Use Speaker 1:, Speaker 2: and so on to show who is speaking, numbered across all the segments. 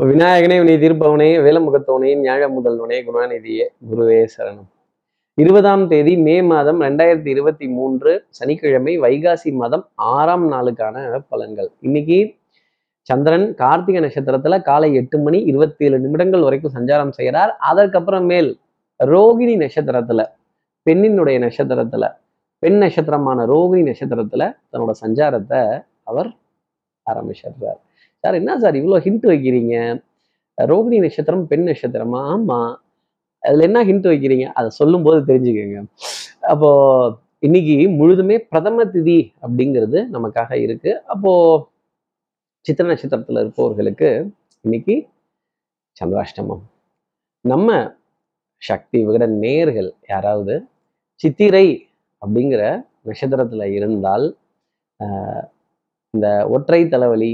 Speaker 1: விநாயகனே வினை தீர்ப்பவனே வேலமுகத்தவனே ஞாழ முதல்வனே குணாநிதியே குருவே சரணம். இருபதாம் தேதி மே மாதம் ரெண்டாயிரத்தி இருபத்தி மூன்று சனிக்கிழமை வைகாசி மாதம் ஆறாம் நாளுக்கான பலன்கள். இன்னைக்கு சந்திரன் கார்த்திகை நட்சத்திரத்துல காலை எட்டு மணி இருபத்தி ஏழு நிமிடங்கள் வரைக்கும் சஞ்சாரம் செய்கிறார். அதற்கப்புறமேல் ரோகிணி நட்சத்திரத்துல பெண்ணினுடைய நட்சத்திரத்துல பெண் நட்சத்திரமான ரோகிணி நட்சத்திரத்துல தன்னோட சஞ்சாரத்தை அவர் ஆரம்பிச்சிடுறார். சார் என்ன சார் இவ்வளோ ஹிண்ட் வைக்கிறீங்க? ரோகிணி நட்சத்திரம் பெண் நட்சத்திரமா. ஆமா. அதுல என்ன ஹிண்ட் வைக்கிறீங்க? அதை சொல்லும்போது தெரிஞ்சுக்கோங்க. அப்போ இன்னைக்கு முழுதுமே பிரதம திதி அப்படிங்கிறது நமக்காக இருக்கு. அப்போ சித்திர நட்சத்திரத்துல இருப்பவர்களுக்கு இன்னைக்கு சந்திராஷ்டமம். நம்ம சக்தி விகட நேர்கள் யாராவது சித்திரை அப்படிங்கிற நட்சத்திரத்துல இருந்தால் ஆஹ், இந்த ஒற்றை தலைவலி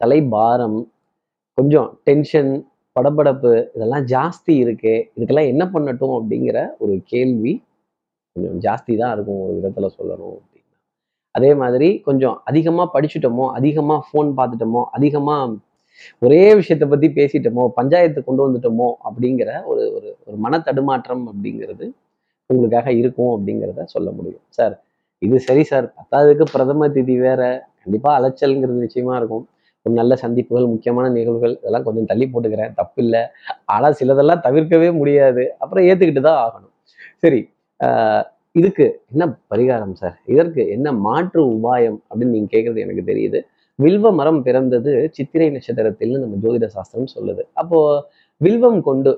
Speaker 1: தலைபாரம் கொஞ்சம் டென்ஷன் படபடப்பு இதெல்லாம் ஜாஸ்தி இருக்கு இதுக்கெல்லாம் என்ன பண்ணட்டும் அப்படிங்கிற ஒரு கேள்வி கொஞ்சம் ஜாஸ்தி தான் இருக்கும் ஒரு விதத்தில் சொல்லணும் அப்படின்னா. அதே மாதிரி கொஞ்சம் அதிகமாக படிச்சுட்டோமோ அதிகமாக ஃபோன் பார்த்துட்டோமோ அதிகமாக ஒரே விஷயத்தை பற்றி பேசிட்டோமோ பஞ்சாயத்து கொண்டு வந்துட்டோமோ அப்படிங்கிற ஒரு ஒரு ஒரு மன தடுமாற்றம் அப்படிங்கிறது உங்களுக்காக இருக்கும் அப்படிங்கிறத சொல்ல முடியும். சார் இது சரி சார் பத்தாவதுக்கு பிரதம திதி வேற கண்டிப்பாக அலைச்சல்ங்கிறது நிச்சயமா இருக்கும். நல்ல சந்திப்புகள் முக்கியமான நிகழ்வுகள் இதெல்லாம் கொஞ்சம் தள்ளி போட்டுக்கிறேன். தப்பு இல்லை ஆனால் சிலதெல்லாம் தவிர்க்கவே முடியாது. அப்புறம் ஏற்றுக்கிட்டு தான் ஆகணும். சரி ஆஹ் இதுக்கு என்ன பரிகாரம் சார்? இதற்கு என்ன மாற்று உபாயம் அப்படின்னு நீங்கள் கேட்குறது எனக்கு தெரியுது. வில்வ மரம் பிறந்தது சித்திரை நட்சத்திரத்தில் நம்ம ஜோதிட சாஸ்திரம் சொல்லுது. அப்போ வில்வம் கொண்டு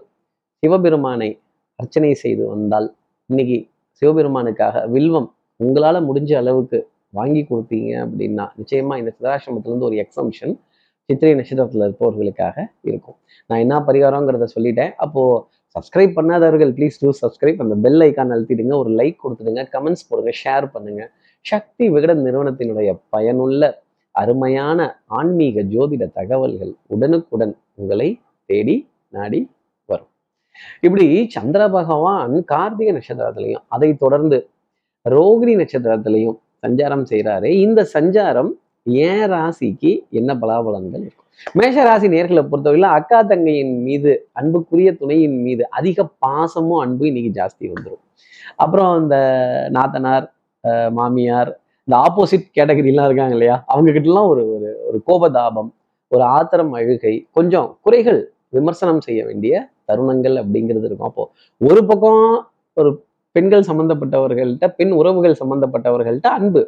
Speaker 1: சிவபெருமானை அர்ச்சனை செய்து வந்தால் இன்னைக்கு சிவபெருமானுக்காக வில்வம் உங்களால் முடிஞ்ச அளவுக்கு வாங்கி கொடுத்தீங்க அப்படின்னா நிச்சயமா இந்த சிதாசிரமத்துல இருந்து ஒரு எக்ஸம்ஷன் சித்திரை நட்சத்திரத்தில் இருப்பவர்களுக்காக இருக்கும். நான் என்ன பரிகாரங்கிறத சொல்லிட்டேன். அப்போ சப்ஸ்கிரைப் பண்ணாதவர்கள் ப்ளீஸ் டூ சப்ஸ்கிரைப் அந்த பெல் ஐக்கான் அழுத்திடுங்க. ஒரு லைக் கொடுத்துடுங்க. கமெண்ட்ஸ் போடுங்க. ஷேர் பண்ணுங்க. சக்தி விகடன் நிறுவனத்தினுடைய பயனுள்ள அருமையான ஆன்மீக ஜோதிட தகவல்கள் உடனுக்குடன் உங்களை தேடி நாடி வரும். இப்படி சந்திர பகவான் கார்த்திகை நட்சத்திரத்திலையும் அதை தொடர்ந்து ரோகிணி நட்சத்திரத்திலையும் சஞ்சாரம் செய்கிறாரு இந்த சஞ்சாரம் ஏன் ராசிக்கு என்ன பலாபலன்கள் இருக்கும்? மேஷ ராசி நேர்களை பொறுத்தவரையில அக்கா தங்கையின் மீது அன்புக்குரிய துணையின் மீது அதிக பாசமும் அன்பு இன்னைக்கு ஜாஸ்தி வந்துடும் அப்புறம் இந்த நாத்தனார் அஹ் மாமியார் இந்த ஆப்போசிட் கேட்டகரிலாம் இருக்காங்க இல்லையா? அவங்க கிட்டலாம் ஒரு ஒரு ஒரு கோபதாபம் ஒரு ஆத்திரம் அழுகை கொஞ்சம் குறைகள் விமர்சனம் செய்ய வேண்டிய தருணங்கள் அப்படிங்கிறது இருக்கும். அப்போ ஒரு பக்கம் ஒரு பெண்கள் சம்பந்தப்பட்டவர்கள்ட்ட பெண் உறவுகள் சம்பந்தப்பட்டவர்கள்ட்ட அன்பு.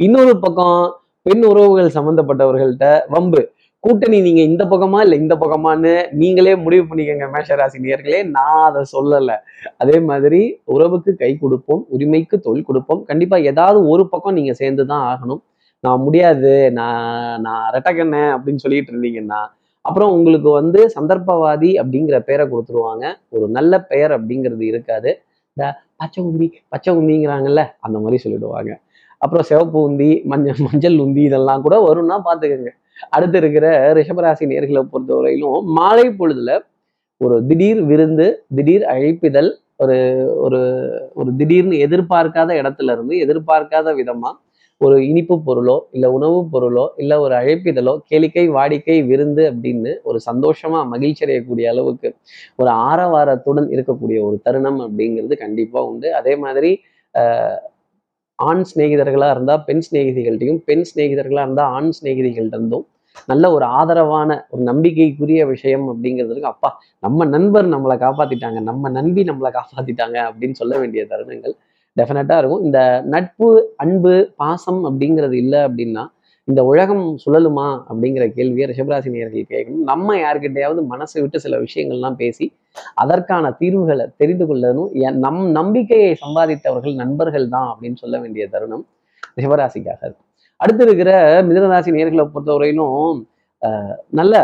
Speaker 1: இன்னொரு பக்கம் பெண் உறவுகள் சம்பந்தப்பட்டவர்கள்ட்ட வம்பு. கூட்டணி நீங்க இந்த பக்கமா இல்ல இந்த பக்கமான்னு நீங்களே முடிவு பண்ணிக்கங்க மேஷராசி நேர்களே நான் அதை சொல்லல. அதே மாதிரி உறவுக்கு கை கொடுப்போம் உரிமைக்கு தொழில் கொடுப்போம். கண்டிப்பா ஏதாவது ஒரு பக்கம் நீங்க சேர்ந்து தான் ஆகணும். நான் முடியாது நான் நான் ரெட்டக்கண்ண அப்படின்னு சொல்லிட்டு இருந்தீங்கன்னா அப்புறம் உங்களுக்கு வந்து சந்தர்ப்பவாதி அப்படிங்கிற பெயரை கொடுத்துருவாங்க. ஒரு நல்ல பெயர் அப்படிங்கிறது இருக்காது. இந்த பச்சை உந்தி பச்சை உந்திங்கிறாங்கல்ல அந்த மாதிரி சொல்லிடுவாங்க. அப்புறம் சிவப்பு உந்தி மஞ்சள் மஞ்சள் உந்தி இதெல்லாம் கூட வரும்னா பார்த்துக்கோங்க. அடுத்து இருக்கிற ரிஷபராசி நேர்களை பொறுத்தவரையிலும் மாலை பொழுதுல ஒரு திடீர் விருந்து திடீர் அழைப்பிதழ் ஒரு ஒரு ஒரு திடீர்னு எதிர்பார்க்காத இடத்துல இருந்து எதிர்பார்க்காத விதமா ஒரு இனிப்பு பொருளோ இல்லை உணவுப் பொருளோ இல்லை ஒரு அழைப்பிதழோ கேளிக்கை வாடிக்கை விருந்து அப்படின்னு ஒரு சந்தோஷமா மகிழ்ச்சி அடையக்கூடிய அளவுக்கு ஒரு ஆரவாரத்துடன் இருக்கக்கூடிய ஒரு தருணம் அப்படிங்கிறது கண்டிப்பா உண்டு. அதே மாதிரி ஆண் சிநேகிதர்களா இருந்தா பெண் சிநேகிதிகள்ட்டையும் பெண் சிநேகிதர்களாக இருந்தால் ஆண் சிநேகிதிகள்கிட்ட இருந்தும் நல்ல ஒரு ஆதரவான ஒரு நம்பிக்கைக்குரிய விஷயம் அப்படிங்கிறதுக்கு அப்பா நம்ம நண்பர் நம்மளை காப்பாத்திட்டாங்க நம்ம நண்பி நம்மளை காப்பாத்திட்டாங்க அப்படின்னு சொல்ல வேண்டிய தருணங்கள். டெஃபினட்டாக இருக்கும். இந்த நட்பு அன்பு பாசம் அப்படிங்கிறது இல்லை அப்படின்னா இந்த உலகம் சுழலுமா அப்படிங்கிற கேள்வியை ரிஷபராசி நேர்கள் கேட்கணும். நம்ம யார்கிட்டயாவது மனசை விட்டு சில விஷயங்கள்லாம் பேசி அதற்கான தீர்வுகளை தெரிந்து கொள்ளணும் என் நம் நம்பிக்கையை சம்பாதித்தவர்கள் நண்பர்கள் தான் அப்படின்னு சொல்ல வேண்டிய தருணம் ரிஷபராசிக்காக இருக்கும். அடுத்து இருக்கிற மிதனராசி நேர்களை பொறுத்தவரையிலும் ஆஹ், நல்ல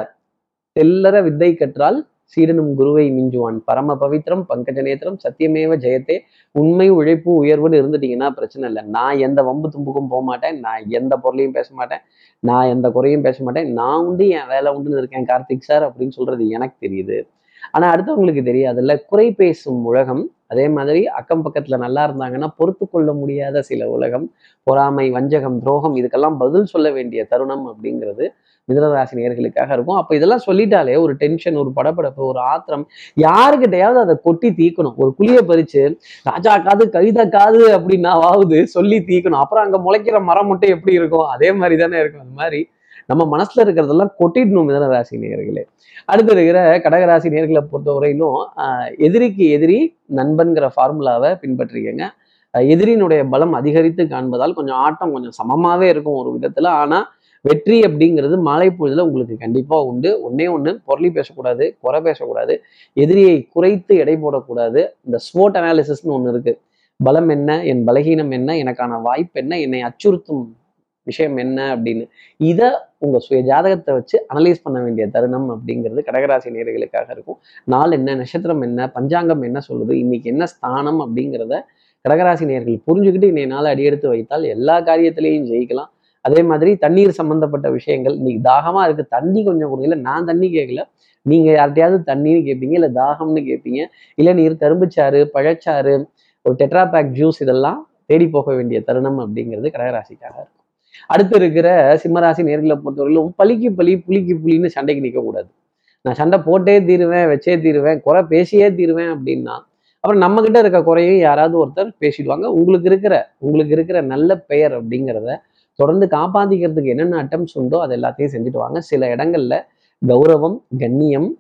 Speaker 1: தெல்லற வித்தை கற்றால் சீடனும் குருவை மிஞ்சுவான். பரம பவித்ரம் பங்கஜ நேத்திரம் சத்தியமேவ ஜெயத்தே உண்மை உழைப்பு உயர்வுன்னு இருந்துட்டீங்கன்னா பிரச்சனை இல்லை. நான் எந்த வம்பு தும்புக்கும் போக மாட்டேன். நான் எந்த பொருளையும் பேச மாட்டேன். நான் எந்த குறையும் பேச மாட்டேன். நான் உண்டு என் வேலை உண்டுன்னு இருக்கேன் கார்த்திக் சார் அப்படின்னு சொல்றது எனக்கு தெரியுது. ஆனா அடுத்தவங்களுக்கு தெரியாதுல்ல குறை பேசும் உலகம் அதே மாதிரி அக்கம் பக்கத்துல நல்லா இருந்தாங்கன்னா பொறுத்து கொள்ள முடியாத சில உலகம் பொறாமை வஞ்சகம் துரோகம் இதுக்கெல்லாம் பதில் சொல்ல வேண்டிய தருணம் அப்படிங்கிறது மிதனராசி நேர்களுக்காக இருக்கும். அப்போ இதெல்லாம் சொல்லிட்டாலே ஒரு டென்ஷன் ஒரு படப்படப்பு ஒரு ஆத்திரம். யாருக்கிட்டையாவது அதை கொட்டி தீக்கணும் ஒரு குழியை பறிச்சு ராஜா காது கவிதா காது அப்படின்னா ஆகுது சொல்லி தீக்கணும் அப்புறம் அங்கே முளைக்கிற மரம் மட்டும் எப்படி இருக்கும்? அதே மாதிரி தானே இருக்கும். அந்த மாதிரி நம்ம மனசுல இருக்கிறதெல்லாம் கொட்டிடணும் மிதன ராசி நேர்களே. அடுத்து இருக்கிற கடகராசி நேர்களை பொறுத்தவரையிலும் எதிரிக்கு எதிரி நண்பன்கிற ஃபார்முலாவை பின்பற்றிக்கங்க. எதிரியினுடைய பலம் அதிகரித்து காண்பதால் கொஞ்சம் ஆட்டம் கொஞ்சம் சமமாவே இருக்கும் ஒரு விதத்துல. ஆனா வெற்றி அப்படிங்கிறது மாலை பொழுதுல உங்களுக்கு கண்டிப்பா உண்டு. ஒன்னே ஒன்று பொருளி பேசக்கூடாது குறை பேசக்கூடாது எதிரியை குறைத்து எடை போடக்கூடாது. இந்த ஸ்மோட் அனாலிசிஸ்னு ஒன்று இருக்கு. பலம் என்ன என் பலகீனம் என்ன எனக்கான வாய்ப்பு என்ன என்னை அச்சுறுத்தும் விஷயம் என்ன அப்படின்னு. இதை உங்க சுய ஜாதகத்தை வச்சு அனலைஸ் பண்ண வேண்டிய தருணம் அப்படிங்கிறது கடகராசி நேர்களுக்காக இருக்கும். நாள் என்ன நட்சத்திரம் என்ன பஞ்சாங்கம் என்ன சொல்லுது இன்னைக்கு என்ன ஸ்தானம் அப்படிங்கிறத கடகராசி நேர்கள் புரிஞ்சுக்கிட்டு இன்னைய நாள் அடியெடுத்து வைத்தால் எல்லா காரியத்திலையும் ஜெயிக்கலாம். அதே மாதிரி தண்ணீர் சம்பந்தப்பட்ட விஷயங்கள் இன்னைக்கு தாகமா இருக்கு. தண்ணி கொஞ்சம் கொடுங்க. நான் தண்ணி கேட்கல நீங்க யார்கிட்டயாவது தண்ணின்னு கேட்பீங்க இல்லை தாகம்னு கேட்பீங்க இல்லை நீர் கரும்புச்சாறு பழச்சாறு ஒரு டெட்ராபேக் ஜூஸ் இதெல்லாம் தேடி போக வேண்டிய தருணம் அப்படிங்கிறது கடகராசிக்காக இருக்கும். அடுத்து இருக்கிற சிம்மராசி நேர்களை பொறுத்தவரையிலும் பலிக்கு பலி புளிக்கு புலின்னு சண்டைக்கு நிற்க கூடாது நான் சண்டை போட்டே தீருவேன் வச்சே தீருவேன் குறை பேசியே தீருவேன் அப்படின்னா அப்புறம் நம்ம கிட்ட இருக்க குறையும் யாராவது ஒருத்தர் பேசிடுவாங்க. உங்களுக்கு இருக்கிற உங்களுக்கு இருக்கிற நல்ல பெயர் அப்படிங்கிறத தொடர்ந்து காப்பாத்திக்கிறதுக்கு என்னென்ன அட்டம்ஸ் உண்டோ அது எல்லாத்தையும் செஞ்சுட்டு வாங்க. சில இடங்கள்ல கௌரவம் கண்ணியம்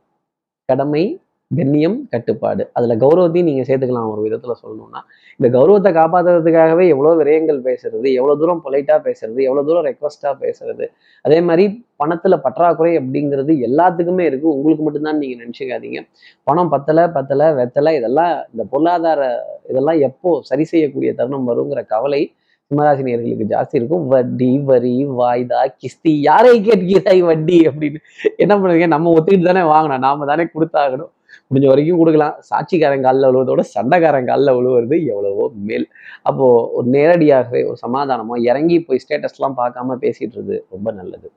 Speaker 1: கடமை கண்ணியம் கட்டுப்பாடு. அதுல கௌரவத்தையும் நீங்க சேர்த்துக்கலாம் ஒரு விதத்துல சொல்லணும்னா. இந்த கௌரவத்தை காப்பாத்துறதுக்காகவே எவ்வளவு விரயங்கள் பேசுறது எவ்வளவு தூரம் பொலைட்டா பேசுறது எவ்வளோ தூரம் ரெக்வஸ்டா பேசுறது. அதே மாதிரி பணத்துல பற்றாக்குறை அப்படிங்கிறது எல்லாத்துக்குமே இருக்கு. உங்களுக்கு மட்டும்தான் நீங்க நினைச்சுக்காதீங்க. பணம் பத்தல பத்தல வெத்தலை இதெல்லாம் இந்த பொருளாதார இதெல்லாம் எப்போ சரி செய்யக்கூடிய தருணம் வருங்கிற கவலை சிம்மராசினியர்களுக்கு ஜாஸ்தி இருக்கும். வட்டி வரி வாய்தா கிஸ்தி யாரை கேட்கிறாய் வட்டி அப்படின்னு. என்ன பண்ணுறீங்க நம்ம ஒத்துக்கிட்டு தானே வாங்கணும். நாம தானே கொடுத்தாகணும். முடிஞ்ச வரைக்கும் கொடுக்கலாம். சாட்சிக்காரன் காலில் விழுவதோட சண்டைக்காரன் காலில் விழுவுறது எவ்வளவோ மேல். அப்போ ஒரு நேரடியாகவே ஒரு சமாதானமோ இறங்கி போய் ஸ்டேட்டஸ்லாம் பார்க்காம பேசிடுறது ரொம்ப நல்லது.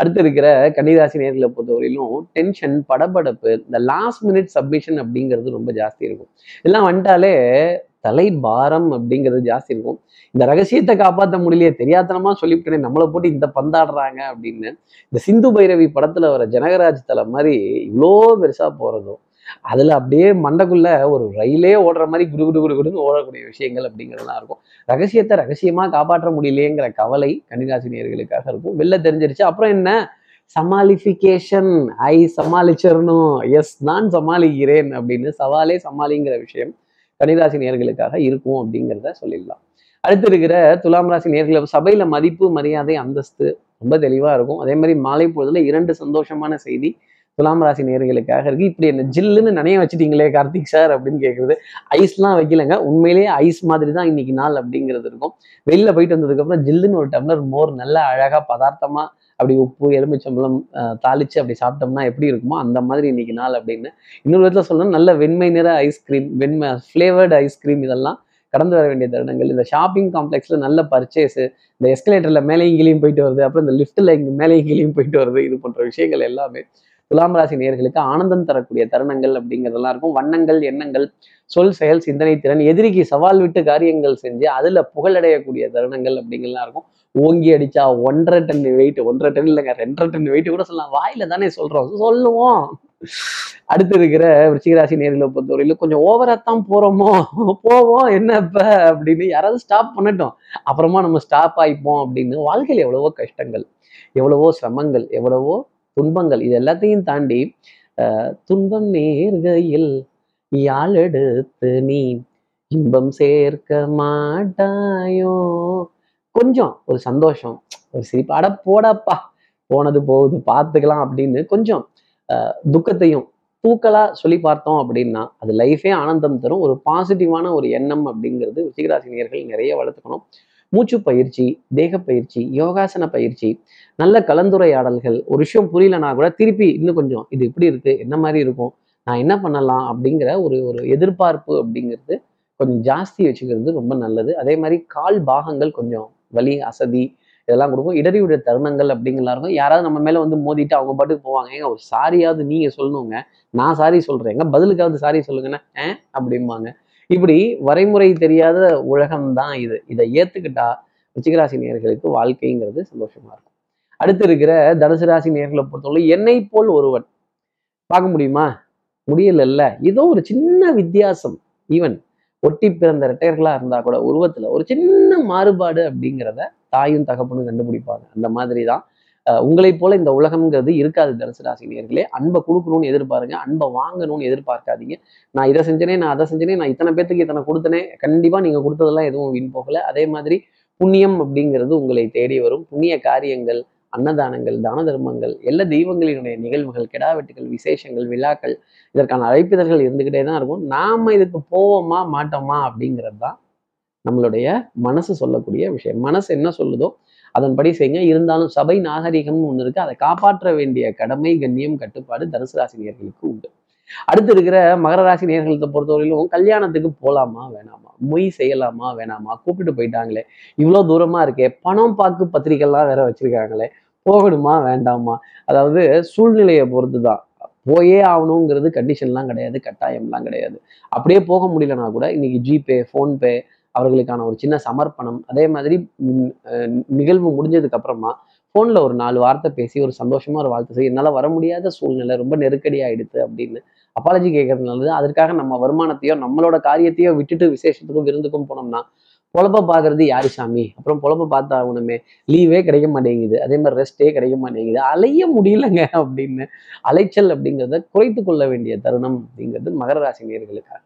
Speaker 1: அடுத்து இருக்கிற கன்னிராசி நேர்களை பொறுத்தவரையிலும் டென்ஷன் படபடப்பு இந்த லாஸ்ட் மினிட் சப்மிஷன் அப்படிங்கிறது ரொம்ப ஜாஸ்தி இருக்கும். இதெல்லாம் வந்துட்டாலே தலை பாரம் அப்படிங்கிறது ஜாஸ்தி இருக்கும். இந்த ரகசியத்தை காப்பாற்ற முடியலையே தெரியாதனமா சொல்லிவிட்டேனே நம்மளை போட்டு இந்த பந்தாடுறாங்க அப்படின்னு. இந்த சிந்து பைரவி படத்துல வர ஜனகராஜ் தலை மாதிரி இவ்வளோ பெருசா போறதும் அதுல அப்படியே மண்டைக்குள்ள ஒரு ரயிலே ஓடுற மாதிரி குடு குடு குடு குடுன்னு ஓடக்கூடிய விஷயங்கள் அப்படிங்கிறதுலாம் இருக்கும். ரகசியத்தை ரகசியமா காப்பாற்ற முடியலையேங்கிற கவலை கன்னிராசினியர்களுக்காக இருக்கும். வெளில தெரிஞ்சிருச்சு. அப்புறம் என்ன? சமாளிஃபிகேஷன். ஐ சமாளிச்சிடணும் எஸ் நான் சமாளிக்கிறேன் அப்படின்னு சவாலே சமாளிங்கிற விஷயம். கன்னிராசி நேர்களுக்காக இருக்கும் அப்படிங்கிறத சொல்லிடலாம். அடுத்து இருக்கிற துலாம் ராசி நேர்களை சபையில மதிப்பு மரியாதை அந்தஸ்து ரொம்ப தெளிவா இருக்கும். அதே மாதிரி மாலை பொழுதுல இரண்டு சந்தோஷமான செய்தி துலாம் ராசி நேர்களுக்காக இருக்கு. இப்படி என்ன ஜில்லுன்னு நினைய வச்சுட்டீங்களே கார்த்திக் சார் அப்படின்னு கேட்குறது ஐஸ்லாம் வைக்கலங்க. உண்மையிலேயே ஐஸ் மாதிரி தான் இன்னைக்கு நாள் அப்படிங்கிறது இருக்கும். வெளியில போயிட்டு வந்ததுக்கப்புறம் ஜில்லுன்னு ஒரு டம்ளர் மோர் நல்லா அழகா பதார்த்தமா அப்படி உப்பு எலுமிச்சம்பழம் அஹ், தாளிச்சு அப்படி சாப்பிட்டோம்னா எப்படி இருக்குமோ அந்த மாதிரி இன்னைக்கு நாள் அப்படின்னு. இன்னொரு விதத்தில் சொல்லணும் நல்ல வெண்மை நிற ஐஸ்கிரீம் வெண்மை ஃப்ளேவர்டு ஐஸ்கிரீம் இதெல்லாம் கடந்து வர வேண்டிய தருணங்கள். இந்த ஷாப்பிங் காம்ப்ளெக்ஸ்ல நல்ல பர்ச்சேஸ் இந்த எஸ்கலேட்டர்ல மேலே இங்கிலையும் போயிட்டு வருது. அப்புறம் இந்த லிஃப்ட்ல இங்க மேலேயும் இங்கிலையும் போயிட்டு வருது. இது போன்ற விஷயங்கள் எல்லாமே துலாம் ராசி நேர்களுக்கு ஆனந்தம் தரக்கூடிய தருணங்கள் அப்படிங்கிறதெல்லாம் இருக்கும். வண்ணங்கள் எண்ணங்கள் சொல் செயல் சிந்தனை திறன் எதிரிக்கு சவால் விட்டு காரியங்கள் செஞ்சு அதுல புகழடையக்கூடிய தருணங்கள் அப்படிங்கலாம் இருக்கும். ஓங்கி அடிச்சா ஒன்றரை டன் வெயிட் ஒன்றரை டன் இல்லைங்க ரெண்டரை டன் வெயிட் கூட சொல்லலாம். வாயில தானே சொல்றோம். சொல்லுவோம். அடுத்து இருக்கிற விருச்சிகராசி நேர்களை பொறுத்தவரையிலும் கொஞ்சம் ஓவராத்தான் போறோமோ? போவோம். என்ன இப்ப? அப்படின்னு யாராவது ஸ்டாப் பண்ணட்டும். அப்புறமா நம்ம ஸ்டாப் ஆயிப்போம் அப்படின்னு வாழ்க்கையில் எவ்வளவோ கஷ்டங்கள் எவ்வளவோ சிரமங்கள் எவ்வளவோ துன்பங்கள் இது எல்லாத்தையும் தாண்டி அஹ், துன்பம் நேர்கையில் யாழெடுத்து நீ இன்பம் சேர்க்க மாட்டாயோ? கொஞ்சம் ஒரு சந்தோஷம் ஒரு சிரிப்பு அட போடப்பா போனது போகுது பார்த்துக்கலாம் அப்படின்னு கொஞ்சம் அஹ், துக்கத்தையும் தூக்கலா சொல்லி பார்த்தோம் அப்படின்னா அது லைஃபே ஆனந்தம் தரும். ஒரு பாசிட்டிவான ஒரு எண்ணம் அப்படிங்கிறது ருச்சிகராசினியர்கள் நிறைய வளர்த்துக்கணும். மூச்சு பயிற்சி தேக பயிற்சி யோகாசன பயிற்சி நல்ல கலந்துரையாடல்கள் ஒரு விஷயம் புரியலனா கூட திருப்பி இன்னும் கொஞ்சம் இது இப்படி இருக்கு என்ன மாதிரி இருக்கும் நான் என்ன பண்ணலாம்? அப்படிங்கிற ஒரு ஒரு எதிர்பார்ப்பு அப்படிங்கிறது கொஞ்சம் ஜாஸ்தி வச்சுக்கிறது ரொம்ப நல்லது. அதே மாதிரி கால் பாகங்கள் கொஞ்சம் வலி அசதி இதெல்லாம் கொடுக்கும். இடறிவிட தருணங்கள் அப்படிங்கலாம் இருக்கும். யாராவது நம்ம மேலே வந்து மோதிட்டு அவங்க பாட்டுக்கு போவாங்க. ஏங்க ஒரு சாரியாவது நீங்கள் சொல்லணுங்க. நான் சாரி சொல்றேங்க பதிலுக்காவது சாரி சொல்லுங்கன்னா ஏன் அப்படிம்பாங்க. இப்படி வரைமுறை தெரியாத உலகம் தான் இது. இதை ஏத்துக்கிட்டா உச்சிகராசி நேயர்களுக்கு வாழ்க்கைங்கிறது சந்தோஷமா இருக்கும். அடுத்து இருக்கிற தனுசு ராசி நேர்களை பொறுத்தவரை என்னை போல் ஒருவன். பார்க்க முடியுமா? முடியலல்ல. ஏதோ ஒரு சின்ன வித்தியாசம். ஈவன் ஒட்டி பிறந்த ரெட்டையர்களா இருந்தா கூட உருவத்துல ஒரு சின்ன மாறுபாடு அப்படிங்கிறத தாயும் தகப்பனும் கண்டுபிடிப்பாங்க. அந்த மாதிரி தான் உங்களைப் போல இந்த உலகம்ங்கிறது இருக்காது தனுசு ராசி நேர்களே அன்பை கொடுக்கணும்னு எதிர்பாருங்க. அன்பை வாங்கணும்னு எதிர்பார்க்காதீங்க. நான் இதை செஞ்சனே நான் அதை செஞ்சனே நான் இத்தனை பேத்துக்கு இத்தனை கொடுத்தனே கண்டிப்பா நீங்க கொடுத்ததெல்லாம் எதுவும் வீண் போகல. அதே மாதிரி புண்ணியம் அப்படிங்கிறது உங்களை தேடி வரும். புண்ணிய காரியங்கள் அன்னதானங்கள் தான தர்மங்கள் எல்லா தெய்வங்களினுடைய நிகழ்வுகள் கெடாவெட்டுகள் விசேஷங்கள் விழாக்கள் இதற்கான அழைப்பிதழ்கள் இருந்துகிட்டே தான் இருக்கும். நாம இதுக்கு போவோமா மாட்டோமா அப்படிங்கிறது தான் நம்மளுடைய மனசு சொல்லக்கூடிய விஷயம். மனசு என்ன சொல்லுதோ அதன்படி செய்யுங்க. இருந்தாலும் சபை நாகரிகம்னு ஒன்று இருக்கு. அதை காப்பாற்ற வேண்டிய கடமை கண்ணியம் கட்டுப்பாடு தனுசு ராசி நேர்களுக்கு உண்டு. அடுத்து இருக்கிற மகர ராசி நேர்களை பொறுத்தவரையிலும் கல்யாணத்துக்கு போகலாமா வேணாமா? மொய் செய்யலாமா வேணாமா? கூப்பிட்டு போயிட்டாங்களே. இவ்வளோ தூரமா இருக்கே. பணம் பார்க்கு பத்திரிகைலாம் வேற வச்சிருக்காங்களே. போகணுமா வேண்டாமா? அதாவது சூழ்நிலையை பொறுத்து தான் போயே ஆகணுங்கிறது கண்டிஷன்லாம் கிடையாது கட்டாயம்லாம் கிடையாது. அப்படியே போக முடியலனா கூட இன்னைக்கு ஜிபே ஃபோன்பே அவர்களுக்கான ஒரு சின்ன சமர்ப்பணம். அதே மாதிரி நிகழ்வு முடிஞ்சதுக்கு அப்புறமா ஃபோனில் ஒரு நாலு வார்த்தை பேசி ஒரு சந்தோஷமாக ஒரு வாழ்த்து செய்ய என்னால் வர முடியாத சூழ்நிலை ரொம்ப நெருக்கடி ஆயிடுது அப்படின்னு அப்பாலஜி கேட்கறது நல்லது. அதற்காக நம்ம வருமானத்தையோ நம்மளோட காரியத்தையோ விட்டுட்டு விசேஷத்துக்கும் விருந்துக்கும் போனோம்னா பொழப்ப பார்க்கறது யாரு சாமி? அப்புறம் பொழப்ப பார்த்தா ஆகணுமே லீவே கிடைக்க மாட்டேங்குது. அதே மாதிரி ரெஸ்ட்டே கிடைக்க மாட்டேங்குது. அலைய முடியலங்க அப்படின்னு அலைச்சல் அப்படிங்கிறத குறைத்து கொள்ள வேண்டிய தருணம் அப்படிங்கிறது மகர ராசி நேர்களுக்காக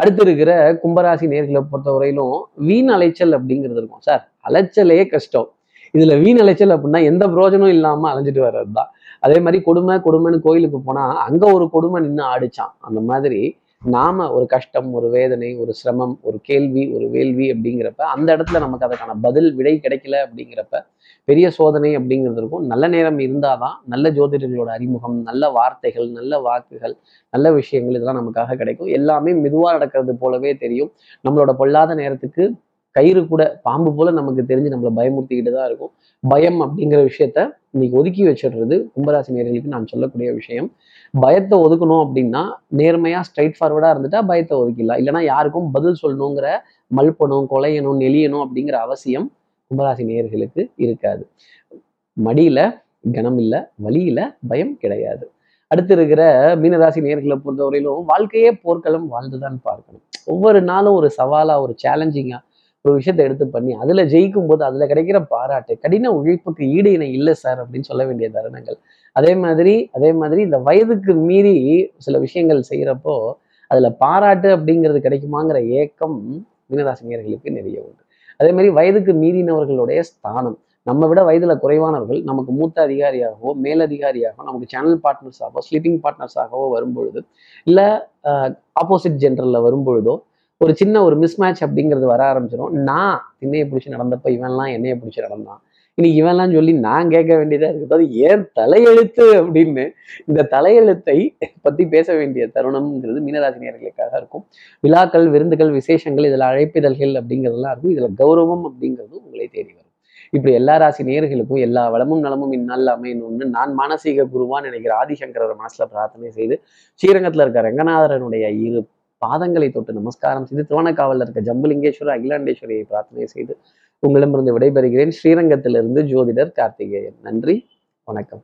Speaker 1: அடுத்து இருக்கிற கும்பராசி நேர்களை பொறுத்தவரையிலும் வீண் அலைச்சல் அப்படிங்கிறது இருக்கும். சார் அலைச்சலே கஷ்டம். இதுல வீண் அலைச்சல் அப்படின்னா எந்த பிரோஜனம் இல்லாம அலைஞ்சிட்டு வர்றது தான் அதே மாதிரி கொடுமை கொடுமைன்னு கோயிலுக்கு போனா அங்க ஒரு கொடுமை நின்று ஆடிச்சான். அந்த மாதிரி நாம ஒரு கஷ்டம் ஒரு வேதனை ஒரு சிரமம் ஒரு கேள்வி ஒரு வேள்வி அப்படிங்கிறப்ப அந்த இடத்துல நமக்கு அதற்கான பதில் விடை கிடைக்கல அப்படிங்கிறப்ப பெரிய சோதனை அப்படிங்கிறது இருக்கும். நல்ல நேரம் இருந்தாதான் நல்ல ஜோதிடர்களோட அறிமுகம் நல்ல வார்த்தைகள் நல்ல வாக்குகள் நல்ல விஷயங்கள் இதெல்லாம் நமக்காக கிடைக்கும். எல்லாமே மெதுவாக நடக்கிறது போலவே தெரியும். நம்மளோட பொல்லாத நேரத்துக்கு கயிறு கூட பாம்பு போல நமக்கு தெரிஞ்சு நம்மளை பயமுறுத்திக்கிட்டு தான் இருக்கும். பயம் அப்படிங்கிற விஷயத்த இன்னைக்கு ஒதுக்கி வச்சிடுறது கும்பராசி நேர்களுக்கு நான் சொல்லக்கூடிய விஷயம். பயத்தை ஒதுக்கணும் அப்படின்னா நேர்மையா ஸ்ட்ரைட் ஃபார்வர்டா இருந்துட்டா பயத்தை ஒதுக்கிடலாம். இல்லைன்னா யாருக்கும் பதில் சொல்லணுங்கிற மல்பணும் கொலையணும் நெளியணும் அப்படிங்கிற அவசியம் கும்பராசி நேர்களுக்கு இருக்காது. மடியில கனம் இல்லை வழியில பயம் கிடையாது. அடுத்து இருக்கிற மீனராசி நேர்களை பொறுத்தவரையிலும் வாழ்க்கையே போர்க்களம் வாழ்ந்துதான் பார்க்கணும். ஒவ்வொரு நாளும் ஒரு சவாலா ஒரு சேலஞ்சிங்காக ஒரு விஷயத்தை எடுத்து பண்ணி அதுல ஜெயிக்கும் போது அதுல கிடைக்கிற பாராட்டு கடின உழைப்புக்கு ஈடு இணை இல்லை சார் அப்படின்னு சொல்ல வேண்டிய தருணங்கள். அதே மாதிரி அதே மாதிரி இந்த வயதுக்கு மீறி சில விஷயங்கள் செய்யறப்போ அதுல பாராட்டு அப்படிங்கிறது கிடைக்குமாங்கிற ஏக்கம் மீனராசினியர்களுக்கு நிறைய உண்டு. அதே மாதிரி வயதுக்கு மீறினவர்களுடைய ஸ்தானம். நம்ம விட வயதுல குறைவானவர்கள் நமக்கு மூத்த அதிகாரியாகவோ மேலதிகாரியாகவோ நமக்கு சேனல் பார்ட்னர்ஸாகவோ ஸ்லீப்பிங் பார்ட்னர்ஸாகவோ வரும்பொழுது இல்லை ஆப்போசிட் ஜென்ரலில் வரும்பொழுதோ ஒரு சின்ன ஒரு மிஸ்மேட்ச் அப்படிங்கிறது வர ஆரம்பிச்சிடும் நான் திண்ணையை பிடிச்சி நடந்தப்ப இவன்லாம் என்னையை பிடிச்சி நடந்தான். இன்னைக்கு இவன்லாம் சொல்லி நான் கேட்க வேண்டியதா இருக்கு. அது ஏன் தலையெழுத்து அப்படின்னு. இந்த தலையெழுத்தை பற்றி பேச வேண்டிய தருணம்ங்கிறது மீனராசினியர்களுக்காக இருக்கும். விழாக்கள் விருந்துகள் விசேஷங்கள் இதில் அழைப்பிதழ்கள் அப்படிங்கிறதுலாம் இருக்கும். இதுல கௌரவம் அப்படிங்கிறது உங்களை தேடி வரும். இப்படி எல்லா ராசி நேர்களுக்கும் எல்லா வளமும் நலமும் இந்நாளில் அமையணும்னு நான் மானசீக குருவான்னு நினைக்கிற ஆதிசங்கர மனசுல பிரார்த்தனை செய்து ஸ்ரீரங்கத்துல இருக்க ரங்கநாதரனுடைய இரு பாதங்களை தொட்டு நமஸ்காரம் செய்து திருவண்ணக்காவலில் இருக்க ஜம்புலிங்கேஸ்வரர் அகிலாண்டேஸ்வரியை பிரார்த்தனை செய்து உங்களிடமிருந்து விடைபெறுகிறேன். ஸ்ரீரங்கத்திலிருந்து ஜோதிடர் கார்த்திகேயன். நன்றி வணக்கம்.